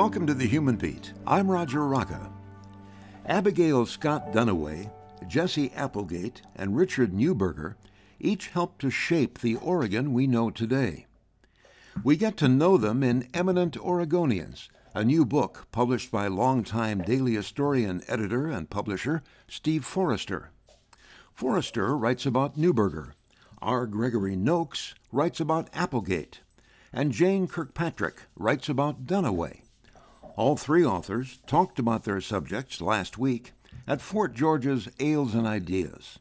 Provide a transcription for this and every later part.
Welcome to the Human Beat. I'm Roger Rocca. Abigail Scott Duniway, Jesse Applegate, and Richard Neuberger each helped to shape the Oregon we know today. We get to know them in Eminent Oregonians, a new book published by longtime Daily Astorian editor and publisher Steve Forrester. Forrester writes about Neuberger. R. Gregory Noakes writes about Applegate. And Jane Kirkpatrick writes about Duniway. All three authors talked about their subjects last week at Fort George's Ales and Ideas.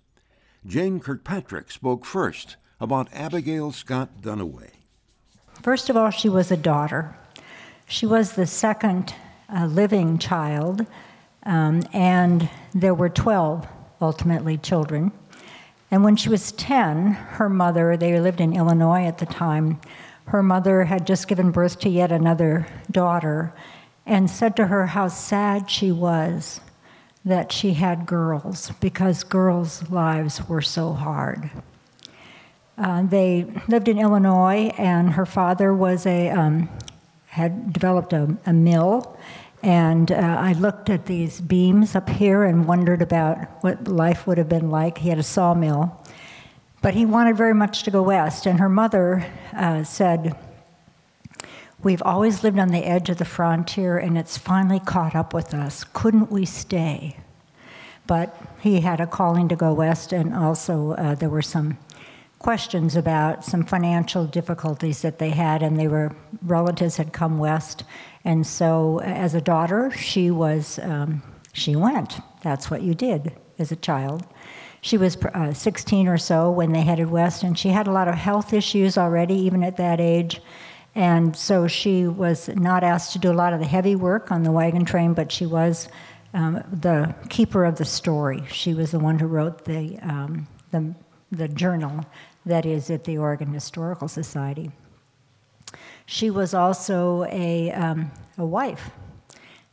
Jane Kirkpatrick spoke first about Abigail Scott Duniway. First of all, she was a daughter. She was the second uh, living child, um, and there were 12 ultimately children. And when she was 10, her mother, they lived in Illinois at the time, her mother had just given birth to yet another daughter and said to her how sad she was that she had girls because girls' lives were so hard. Uh, they lived in Illinois, and her father was a um, had developed a, a mill. And uh, I looked at these beams up here and wondered about what life would have been like. He had a sawmill, but he wanted very much to go west. And her mother uh, said, We've always lived on the edge of the frontier, and it's finally caught up with us. Couldn't we stay? But he had a calling to go west, and also uh, there were some questions about some financial difficulties that they had, and they were relatives had come west, and so as a daughter, she was um, she went. That's what you did as a child. She was uh, 16 or so when they headed west, and she had a lot of health issues already, even at that age. And so she was not asked to do a lot of the heavy work on the wagon train, but she was um, the keeper of the story. She was the one who wrote the, um, the, the journal that is at the Oregon Historical Society. She was also a, um, a wife.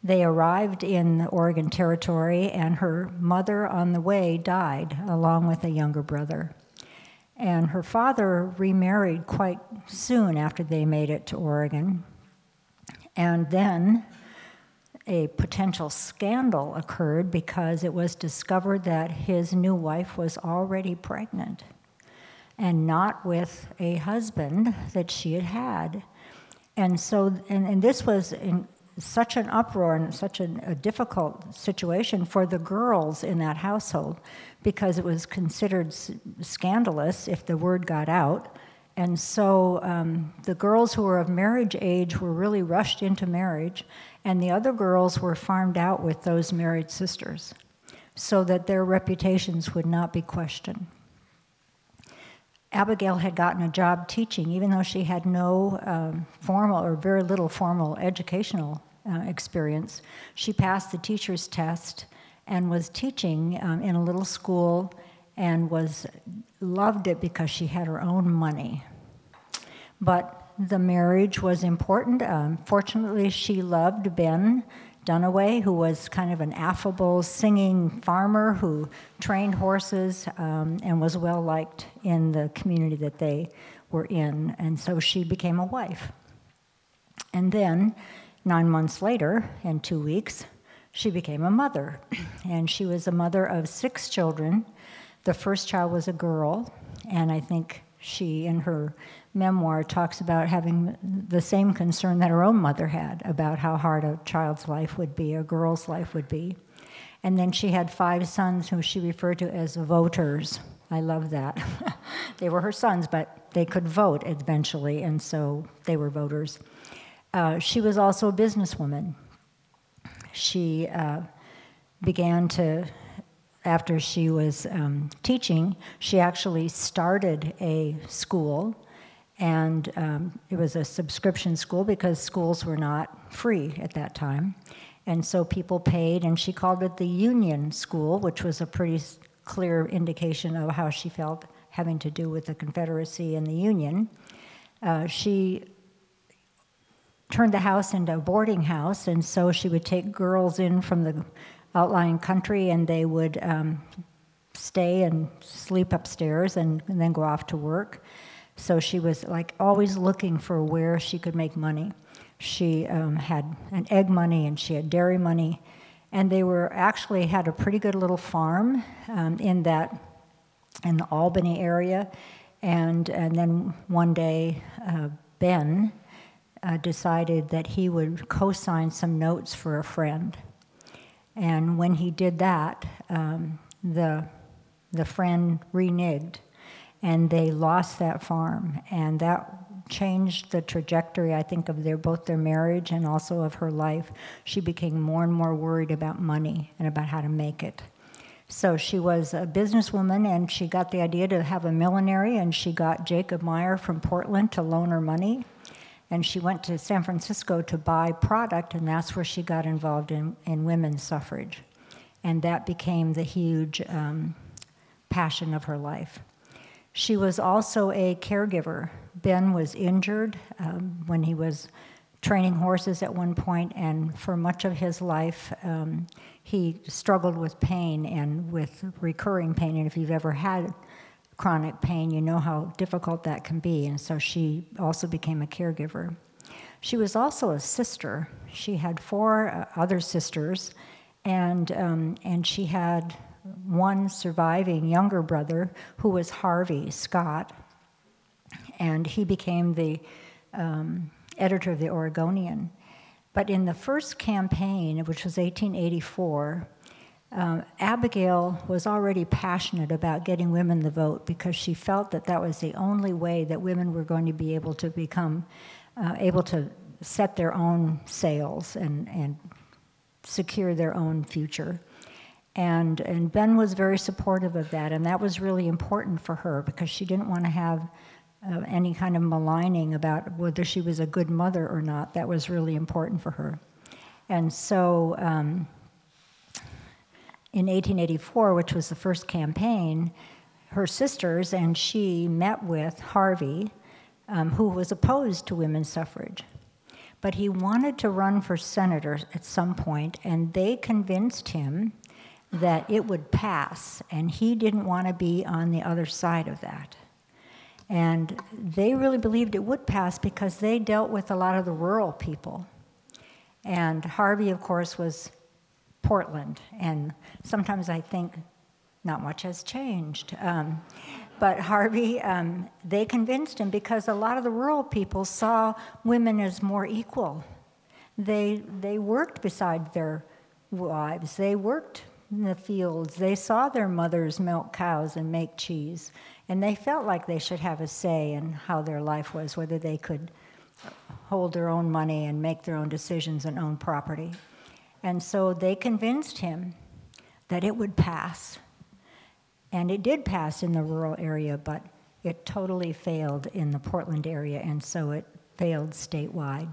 They arrived in the Oregon Territory, and her mother on the way died, along with a younger brother. And her father remarried quite soon after they made it to Oregon. And then a potential scandal occurred because it was discovered that his new wife was already pregnant and not with a husband that she had had. And so, and, and this was in such an uproar and such a, a difficult situation for the girls in that household because it was considered scandalous if the word got out. And so um, the girls who were of marriage age were really rushed into marriage, and the other girls were farmed out with those married sisters so that their reputations would not be questioned. Abigail had gotten a job teaching, even though she had no um, formal or very little formal educational uh, experience. She passed the teacher's test and was teaching um, in a little school and was loved it because she had her own money. But the marriage was important. Um, fortunately, she loved Ben Duniway, who was kind of an affable, singing farmer who trained horses um, and was well liked in the community that they were in. And so she became a wife. And then, nine months later, in two weeks, she became a mother. And she was a mother of six children. The first child was a girl, and I think she, in her memoir, talks about having the same concern that her own mother had about how hard a child's life would be, a girl's life would be. And then she had five sons who she referred to as voters. I love that. they were her sons, but they could vote eventually, and so they were voters. Uh, she was also a businesswoman. She uh, began to after she was um, teaching, she actually started a school, and um, it was a subscription school because schools were not free at that time. And so people paid, and she called it the Union School, which was a pretty clear indication of how she felt having to do with the Confederacy and the Union. Uh, she turned the house into a boarding house, and so she would take girls in from the outlying country, and they would um, stay and sleep upstairs and, and, then go off to work. So she was like always looking for where she could make money. She um, had an egg money and she had dairy money, and they were actually had a pretty good little farm um, in that in the Albany area, and and then one day uh, Ben uh, decided that he would co-sign some notes for a friend, and when he did that, um, the the friend reneged, and they lost that farm, and that changed the trajectory, I think, of their both their marriage and also of her life. She became more and more worried about money and about how to make it. So she was a businesswoman, and she got the idea to have a millinery, and she got Jacob Meyer from Portland to loan her money. And she went to San Francisco to buy product, and that's where she got involved in, in women's suffrage. And that became the huge um, passion of her life. She was also a caregiver. Ben was injured um, when he was training horses at one point, and for much of his life, um, he struggled with pain and with recurring pain. And if you've ever had chronic pain, you know how difficult that can be. And so she also became a caregiver. She was also a sister. She had four uh, other sisters, and, um, and she had one surviving younger brother who was Harvey Scott, and he became the um, editor of the Oregonian. But in the first campaign, which was 1884, um, Abigail was already passionate about getting women the vote because she felt that that was the only way that women were going to be able to become uh, able to set their own sails and, and secure their own future. And, and Ben was very supportive of that, and that was really important for her because she didn't want to have uh, any kind of maligning about whether she was a good mother or not. That was really important for her. And so um, in 1884, which was the first campaign, her sisters and she met with Harvey, um, who was opposed to women's suffrage. But he wanted to run for senator at some point, and they convinced him that it would pass, and he didn't want to be on the other side of that. And they really believed it would pass because they dealt with a lot of the rural people. And Harvey, of course, was Portland, and sometimes I think not much has changed. Um, but Harvey, um, they convinced him because a lot of the rural people saw women as more equal. They, they worked beside their wives, they worked in the fields. They saw their mothers milk cows and make cheese, and they felt like they should have a say in how their life was, whether they could hold their own money and make their own decisions and own property. And so they convinced him that it would pass. And it did pass in the rural area, but it totally failed in the Portland area, and so it failed statewide.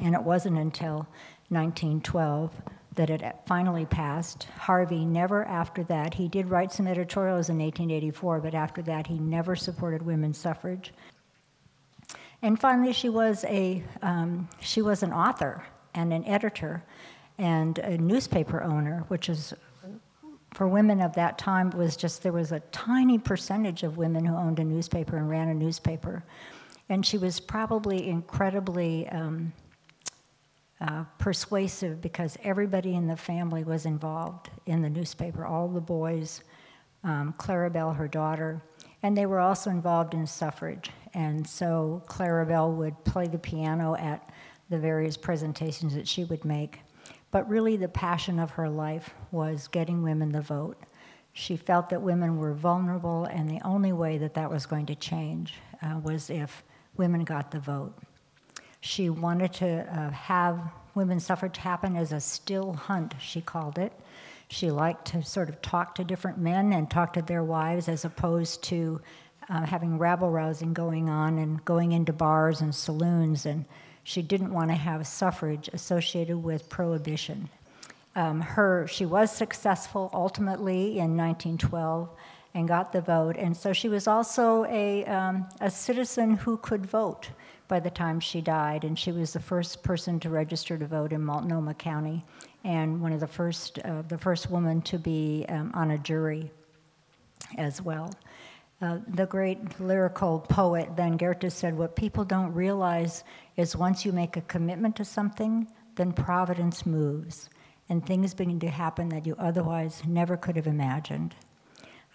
And it wasn't until 1912 that it finally passed. Harvey never after that, he did write some editorials in 1884, but after that, he never supported women's suffrage. And finally, she was, a, um, she was an author and an editor and a newspaper owner, which is for women of that time was just there was a tiny percentage of women who owned a newspaper and ran a newspaper. And she was probably incredibly um, uh, persuasive because everybody in the family was involved in the newspaper, all the boys, um, Clarabelle, her daughter, and they were also involved in suffrage. And so Clarabelle would play the piano at the various presentations that she would make. But really, the passion of her life was getting women the vote. She felt that women were vulnerable, and the only way that that was going to change uh, was if women got the vote. She wanted to uh, have women's suffrage happen as a still hunt, she called it. She liked to sort of talk to different men and talk to their wives as opposed to uh, having rabble rousing going on and going into bars and saloons. And she didn't want to have suffrage associated with prohibition. Um, her, she was successful ultimately in 1912 and got the vote. And so she was also a, um, a citizen who could vote by the time she died, and she was the first person to register to vote in Multnomah County, and one of the first, uh, the first woman to be um, on a jury as well. Uh, the great lyrical poet Van Goethe said, What people don't realize is once you make a commitment to something, then providence moves, and things begin to happen that you otherwise never could have imagined.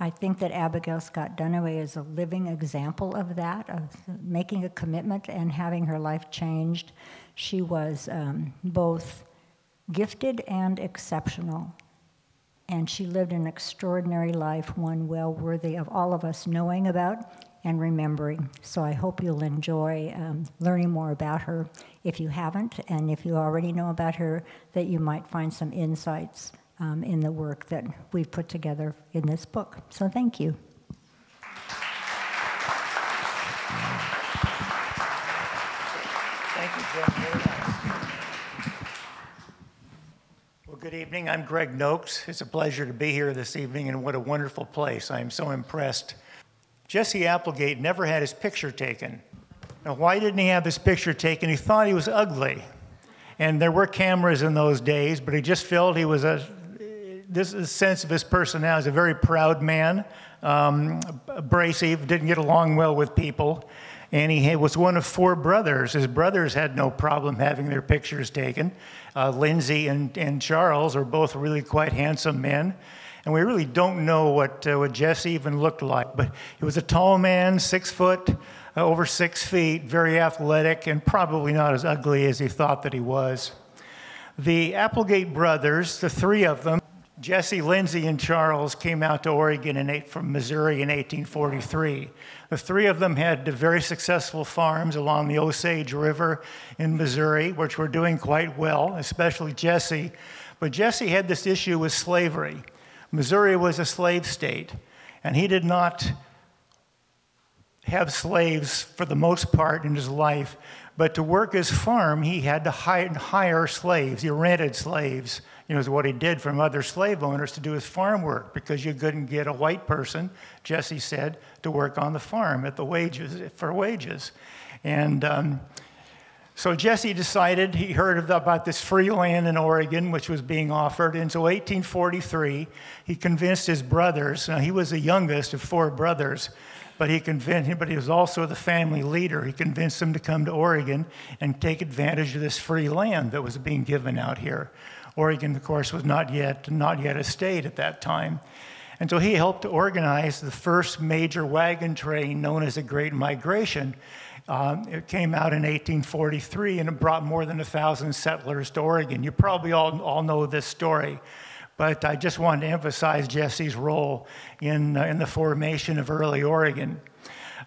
I think that Abigail Scott Duniway is a living example of that, of making a commitment and having her life changed. She was um, both gifted and exceptional and she lived an extraordinary life, one well worthy of all of us knowing about and remembering. So I hope you'll enjoy um, learning more about her if you haven't, and if you already know about her, that you might find some insights um, in the work that we've put together in this book. So thank you. Thank you, Jen. good evening. I'm Greg Noakes. It's a pleasure to be here this evening, and what a wonderful place. I am so impressed. Jesse Applegate never had his picture taken. Now, why didn't he have his picture taken? He thought he was ugly. And there were cameras in those days, but he just felt he was a, this is a sense of his personality. He's a very proud man, um, abrasive, didn't get along well with people and he was one of four brothers. His brothers had no problem having their pictures taken. Uh, Lindsay and, and Charles are both really quite handsome men. And we really don't know what, uh, what Jesse even looked like, but he was a tall man, six foot, uh, over six feet, very athletic, and probably not as ugly as he thought that he was. The Applegate brothers, the three of them, Jesse, Lindsay, and Charles came out to Oregon eight, from Missouri in 1843. The three of them had very successful farms along the Osage River in Missouri, which were doing quite well, especially Jesse. But Jesse had this issue with slavery. Missouri was a slave state, and he did not have slaves for the most part in his life. But to work his farm, he had to hire slaves. He rented slaves you know, is what he did from other slave owners to do his farm work because you couldn't get a white person, Jesse said, to work on the farm at the wages for wages. And um, so Jesse decided he heard about this free land in Oregon, which was being offered. And so 1843, he convinced his brothers. Now he was the youngest of four brothers, but he convinced him. But he was also the family leader. He convinced them to come to Oregon and take advantage of this free land that was being given out here. Oregon, of course, was not yet, not yet a state at that time. And so he helped to organize the first major wagon train known as the Great Migration. Um, it came out in 1843 and it brought more than a thousand settlers to Oregon. You probably all, all know this story, but I just wanted to emphasize Jesse's role in, uh, in the formation of early Oregon.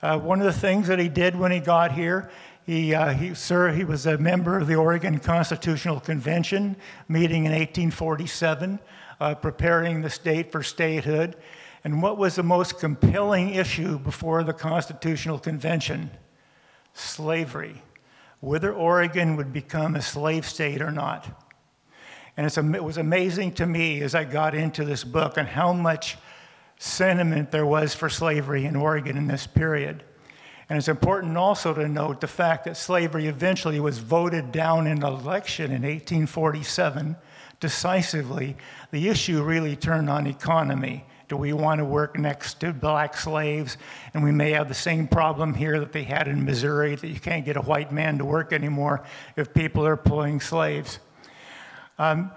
Uh, one of the things that he did when he got here he, uh, he, sir, he was a member of the Oregon Constitutional Convention meeting in 1847, uh, preparing the state for statehood. And what was the most compelling issue before the Constitutional Convention? Slavery. Whether Oregon would become a slave state or not. And it was amazing to me as I got into this book and how much sentiment there was for slavery in Oregon in this period. And it's important also to note the fact that slavery eventually was voted down in an election in 1847 decisively. The issue really turned on economy. Do we want to work next to black slaves? And we may have the same problem here that they had in Missouri that you can't get a white man to work anymore if people are pulling slaves. Um,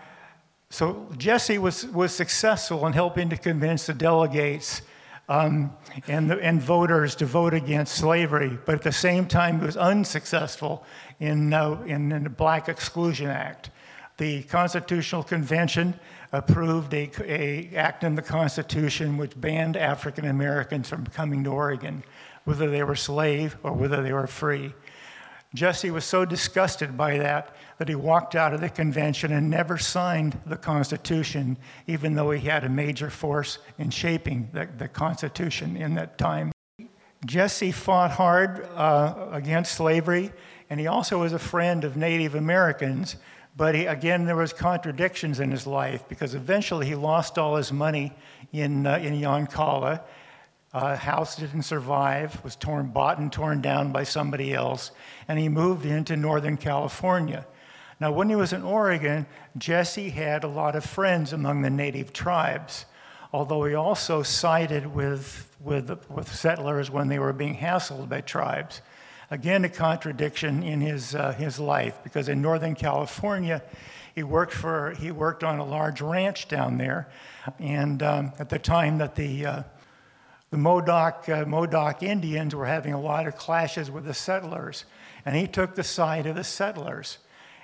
so Jesse was, was successful in helping to convince the delegates um, and, the, and voters to vote against slavery, but at the same time, he was unsuccessful in, uh, in, in the Black Exclusion Act. The Constitutional Convention approved a, a act in the Constitution which banned African Americans from coming to Oregon, whether they were slave or whether they were free. Jesse was so disgusted by that that he walked out of the convention and never signed the Constitution, even though he had a major force in shaping the, the Constitution in that time. Jesse fought hard uh, against slavery, and he also was a friend of Native Americans. But he, again, there was contradictions in his life because eventually he lost all his money in, uh, in Yoncalla. Uh, house didn't survive, was torn, bought and torn down by somebody else, and he moved into Northern California. Now, when he was in Oregon, Jesse had a lot of friends among the native tribes. although he also sided with, with, with settlers when they were being hassled by tribes. Again, a contradiction in his, uh, his life, because in Northern California, he worked, for, he worked on a large ranch down there. And um, at the time that the, uh, the Modoc, uh, Modoc Indians were having a lot of clashes with the settlers, and he took the side of the settlers.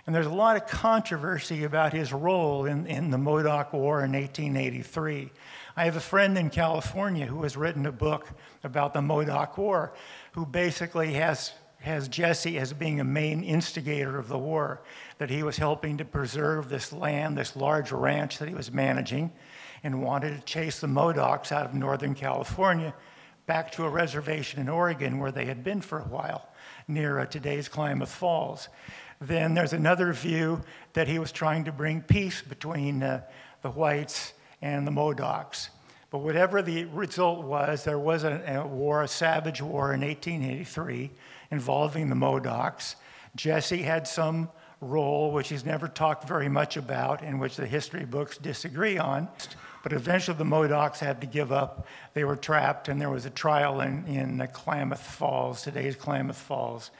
And there's a lot of controversy about his role in, in the Modoc War in 1883. I have a friend in California who has written a book about the Modoc War, who basically has, has Jesse as being a main instigator of the war, that he was helping to preserve this land, this large ranch that he was managing, and wanted to chase the Modocs out of Northern California back to a reservation in Oregon where they had been for a while, near uh, today's Klamath Falls. Then there's another view that he was trying to bring peace between uh, the whites and the Modocs. But whatever the result was, there was a, a, war, a savage war in 1883 involving the Modocs. Jesse had some role, which he's never talked very much about, and which the history books disagree on. But eventually the Modocs had to give up. They were trapped, and there was a trial in, in Klamath Falls, today's Klamath Falls.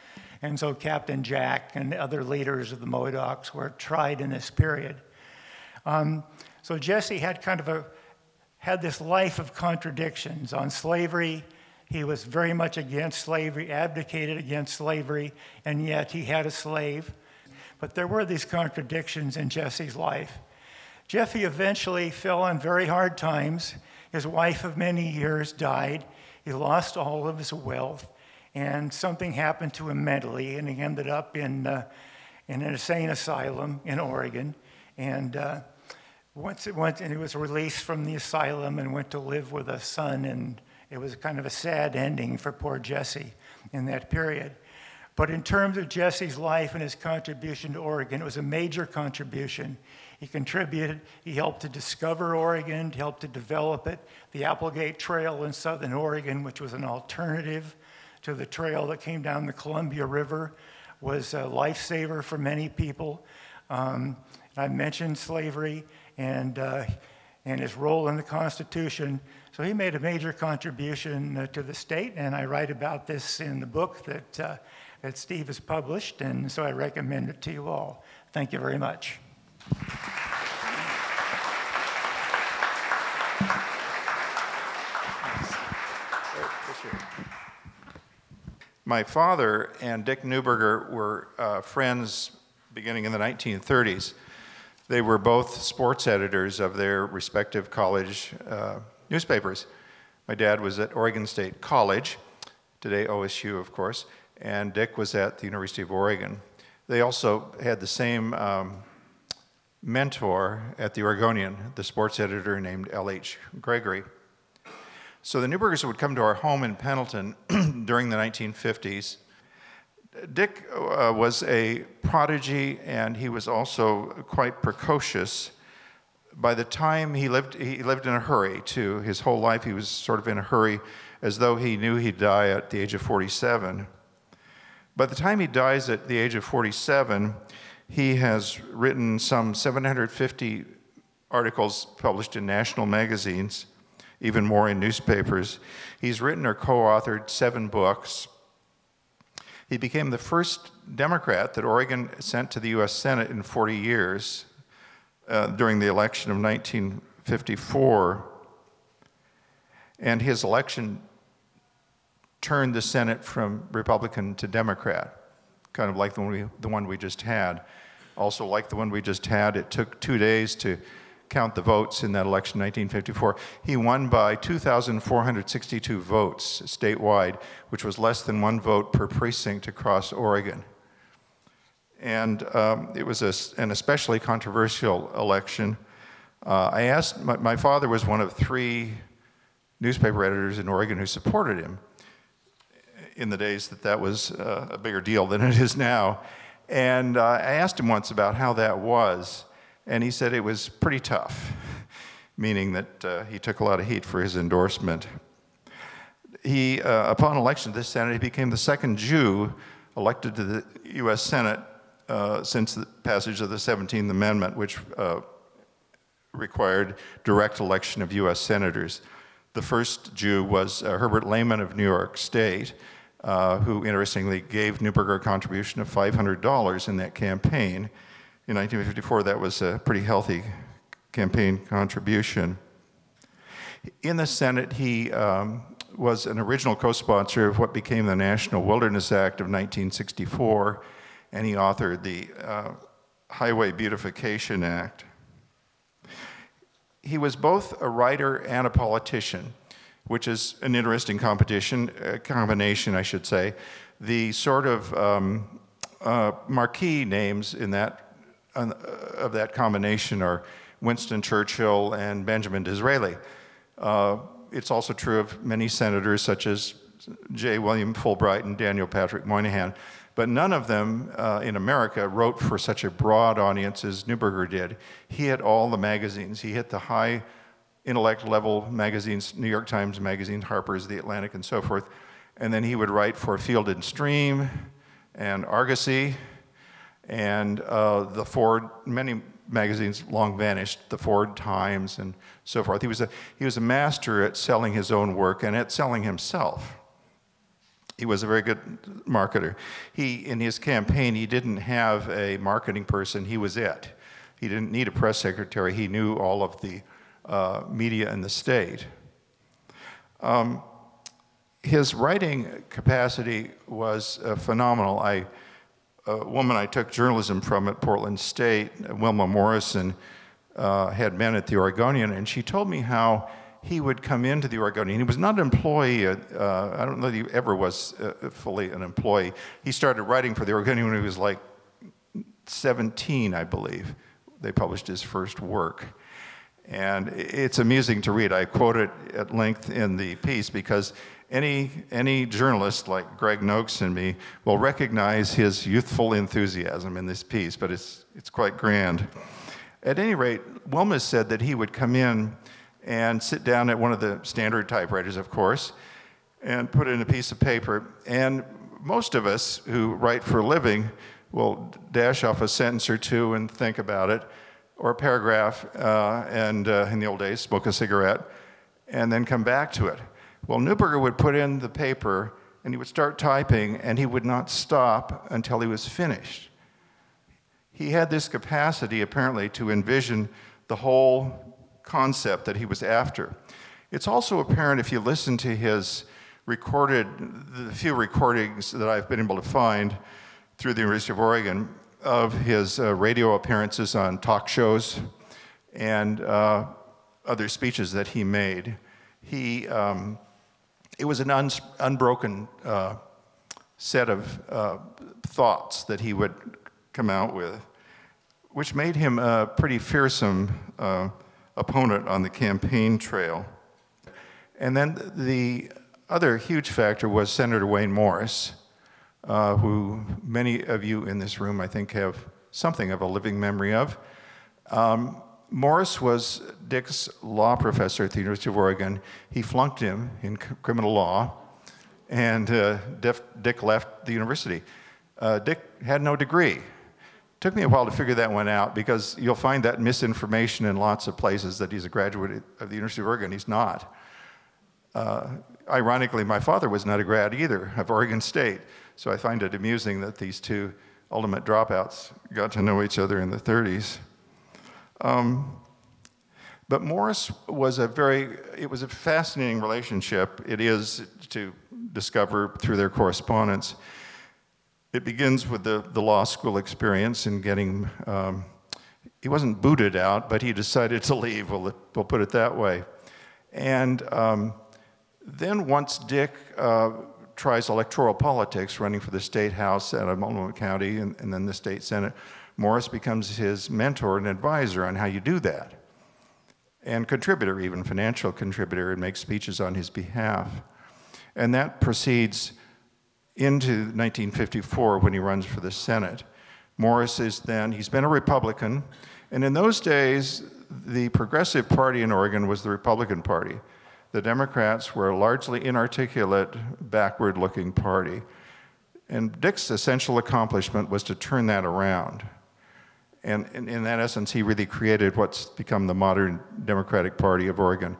And so Captain Jack and other leaders of the Modocs were tried in this period. Um, so Jesse had kind of a had this life of contradictions on slavery. He was very much against slavery, abdicated against slavery, and yet he had a slave. But there were these contradictions in Jesse's life. Jesse eventually fell on very hard times. His wife of many years died. He lost all of his wealth and something happened to him mentally, and he ended up in, uh, in an insane asylum in Oregon. And uh, once it went, and he was released from the asylum and went to live with a son, and it was kind of a sad ending for poor Jesse in that period. But in terms of Jesse's life and his contribution to Oregon, it was a major contribution. He contributed, he helped to discover Oregon, he helped to develop it. The Applegate Trail in southern Oregon, which was an alternative to the trail that came down the Columbia River was a lifesaver for many people. Um, I mentioned slavery and, uh, and his role in the Constitution. So he made a major contribution uh, to the state, and I write about this in the book that, uh, that Steve has published, and so I recommend it to you all. Thank you very much. My father and Dick Neuberger were uh, friends beginning in the 1930s. They were both sports editors of their respective college uh, newspapers. My dad was at Oregon State College, today OSU, of course, and Dick was at the University of Oregon. They also had the same um, mentor at the Oregonian, the sports editor named L.H. Gregory. So the Neubergers would come to our home in Pendleton during the 1950s. Dick uh, was a prodigy and he was also quite precocious. By the time he lived, he lived in a hurry too. His whole life he was sort of in a hurry as though he knew he'd die at the age of 47. By the time he dies at the age of 47, he has written some 750 articles published in national magazines even more in newspapers. He's written or co authored seven books. He became the first Democrat that Oregon sent to the US Senate in 40 years uh, during the election of 1954. And his election turned the Senate from Republican to Democrat, kind of like the one we, the one we just had. Also, like the one we just had, it took two days to count the votes in that election 1954, he won by 2,462 votes statewide, which was less than one vote per precinct across Oregon. And um, it was a, an especially controversial election. Uh, I asked, my, my, father was one of three newspaper editors in Oregon who supported him in the days that that was uh, a bigger deal than it is now. And uh, I asked him once about how that was. And he said it was pretty tough, meaning that uh, he took a lot of heat for his endorsement. He, uh, upon election to the Senate, he became the second Jew elected to the U.S. Senate uh, since the passage of the 17th Amendment, which uh, required direct election of U.S. senators. The first Jew was uh, Herbert Lehman of New York State, uh, who interestingly gave Neuberger a contribution of $500 in that campaign. In 1954, that was a pretty healthy campaign contribution. In the Senate, he um, was an original co sponsor of what became the National Wilderness Act of 1964, and he authored the uh, Highway Beautification Act. He was both a writer and a politician, which is an interesting competition, uh, combination, I should say. The sort of um, uh, marquee names in that, of that combination are Winston Churchill and Benjamin Disraeli. Uh, it's also true of many senators such as J. William Fulbright and Daniel Patrick Moynihan. But none of them uh, in America wrote for such a broad audience as Neuberger did. He hit all the magazines. He hit the high intellect level magazines, New York Times Magazine, Harper's, The Atlantic, and so forth. And then he would write for Field and Stream and Argosy and uh, the Ford, many magazines long vanished, the Ford Times and so forth. He was, a, he was a master at selling his own work and at selling himself. He was a very good marketer. He, in his campaign, he didn't have a marketing person, he was it. He didn't need a press secretary, he knew all of the uh, media in the state. Um, his writing capacity was uh, phenomenal. I, a woman I took journalism from at Portland State, Wilma Morrison, uh, had been at the Oregonian, and she told me how he would come into the Oregonian. He was not an employee. Uh, I don't know that he ever was uh, fully an employee. He started writing for the Oregonian when he was like 17, I believe. They published his first work. And it's amusing to read. I quote it at length in the piece because any, any journalist like Greg Noakes and me will recognize his youthful enthusiasm in this piece, but it's, it's quite grand. At any rate, Wilma said that he would come in and sit down at one of the standard typewriters, of course, and put in a piece of paper. And most of us who write for a living will dash off a sentence or two and think about it, or a paragraph, uh, and uh, in the old days, smoke a cigarette, and then come back to it. Well, Neuberger would put in the paper and he would start typing, and he would not stop until he was finished. He had this capacity, apparently, to envision the whole concept that he was after. It's also apparent if you listen to his recorded, the few recordings that I've been able to find through the University of Oregon of his uh, radio appearances on talk shows and uh, other speeches that he made. He um, it was an un- unbroken uh, set of uh, thoughts that he would come out with, which made him a pretty fearsome uh, opponent on the campaign trail. And then the other huge factor was Senator Wayne Morse, uh, who many of you in this room, I think, have something of a living memory of. Um, Morse was Dick's law professor at the University of Oregon. He flunked him in criminal law, and uh, Dick left the university. Uh, Dick had no degree. Took me a while to figure that one out because you'll find that misinformation in lots of places that he's a graduate of the University of Oregon. He's not. Uh, ironically, my father was not a grad either of Oregon State, so I find it amusing that these two ultimate dropouts got to know each other in the 30s. Um, but Morse was a very, it was a fascinating relationship. It is to discover through their correspondence. It begins with the, the law school experience and getting, um, he wasn't booted out, but he decided to leave, we'll, we'll put it that way. And um, then once Dick uh, tries electoral politics, running for the state house out of Multnomah County and, and then the state senate, Morse becomes his mentor and advisor on how you do that, and contributor, even financial contributor, and makes speeches on his behalf. And that proceeds into 1954 when he runs for the Senate. Morse is then, he's been a Republican, and in those days, the Progressive Party in Oregon was the Republican Party. The Democrats were a largely inarticulate, backward looking party. And Dick's essential accomplishment was to turn that around. And in, that essence, he really created what's become the modern Democratic Party of Oregon.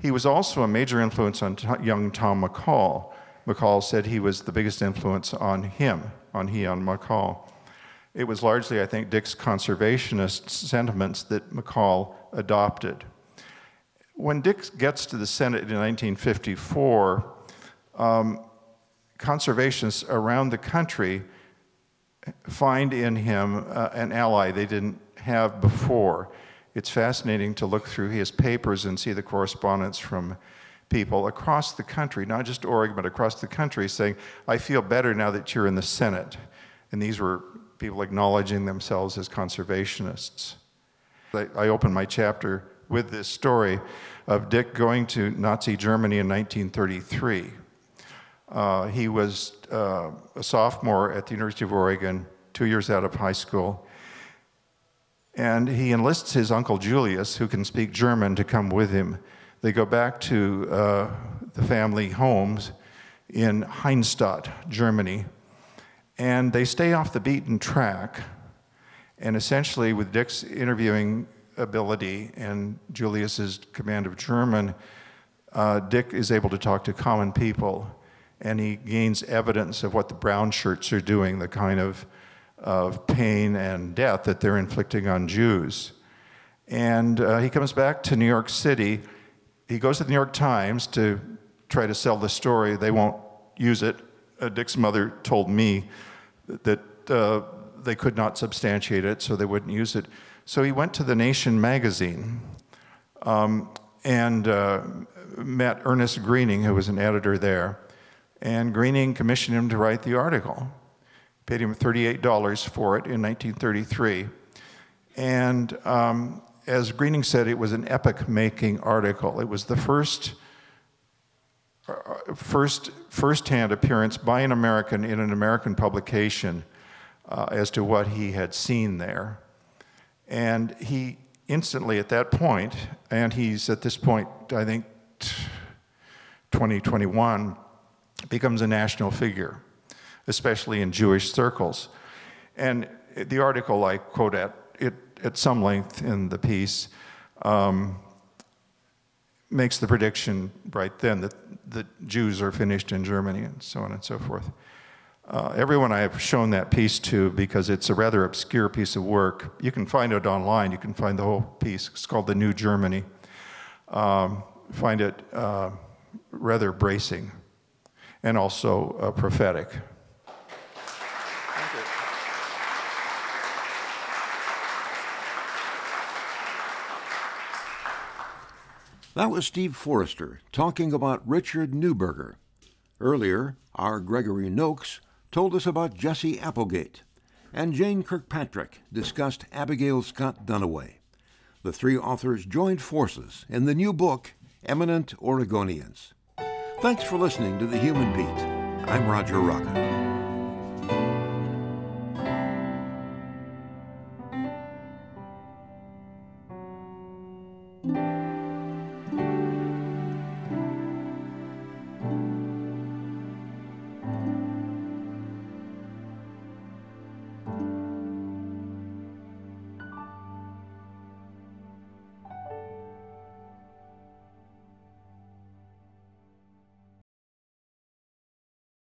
He was also a major influence on young Tom McCall. McCall said he was the biggest influence on him, on he, on McCall. It was largely, I think, Dick's conservationist sentiments that McCall adopted. When Dick gets to the Senate in 1954, um, conservationists around the country find in him uh, an ally they didn't have before. It's fascinating to look through his papers and see the correspondence from people across the country, not just Oregon, but across the country, saying, I feel better now that you're in the Senate. And these were people acknowledging themselves as conservationists. I, I open my chapter with this story of Dick going to Nazi Germany in 1933. Uh, he was uh, a sophomore at the University of Oregon, two years out of high school. And he enlists his uncle Julius, who can speak German, to come with him. They go back to uh, the family homes in Heinstadt, Germany, and they stay off the beaten track. And essentially, with Dick's interviewing ability and Julius's command of German, uh, Dick is able to talk to common people, and he gains evidence of what the brown shirts are doing, the kind of, of pain and death that they're inflicting on Jews. And uh, he comes back to New York City. He goes to the New York Times to try to sell the story. They won't use it. Uh, Dick's mother told me that uh, they could not substantiate it, so they wouldn't use it. So he went to the Nation magazine um, and uh, met Ernest Gruening, who was an editor there. And Gruening commissioned him to write the article. Paid him $38 for it in 1933. And um, as Gruening said, it was an epoch making article. It was the first, uh, first first-hand appearance by an American in an American publication uh, as to what he had seen there. And he instantly, at that point, and he's at this point, I think, 2021, becomes a national figure, especially in Jewish circles. And the article I quote at it at some length in the piece um, makes the prediction right then that the Jews are finished in Germany and so on and so forth. Uh, everyone I have shown that piece to because it's a rather obscure piece of work. You can find it online. You can find the whole piece. It's called The New Germany. Um, find it uh, rather bracing and also uh, prophetic. That was Steve Forrester talking about Richard Neuberger. Earlier, R. Gregory Noakes told us about Jesse Applegate, and Jane Kirkpatrick discussed Abigail Scott Duniway. The three authors joined forces in the new book, Eminent Oregonians. Thanks for listening to The Human Beat. I'm Roger Rocca.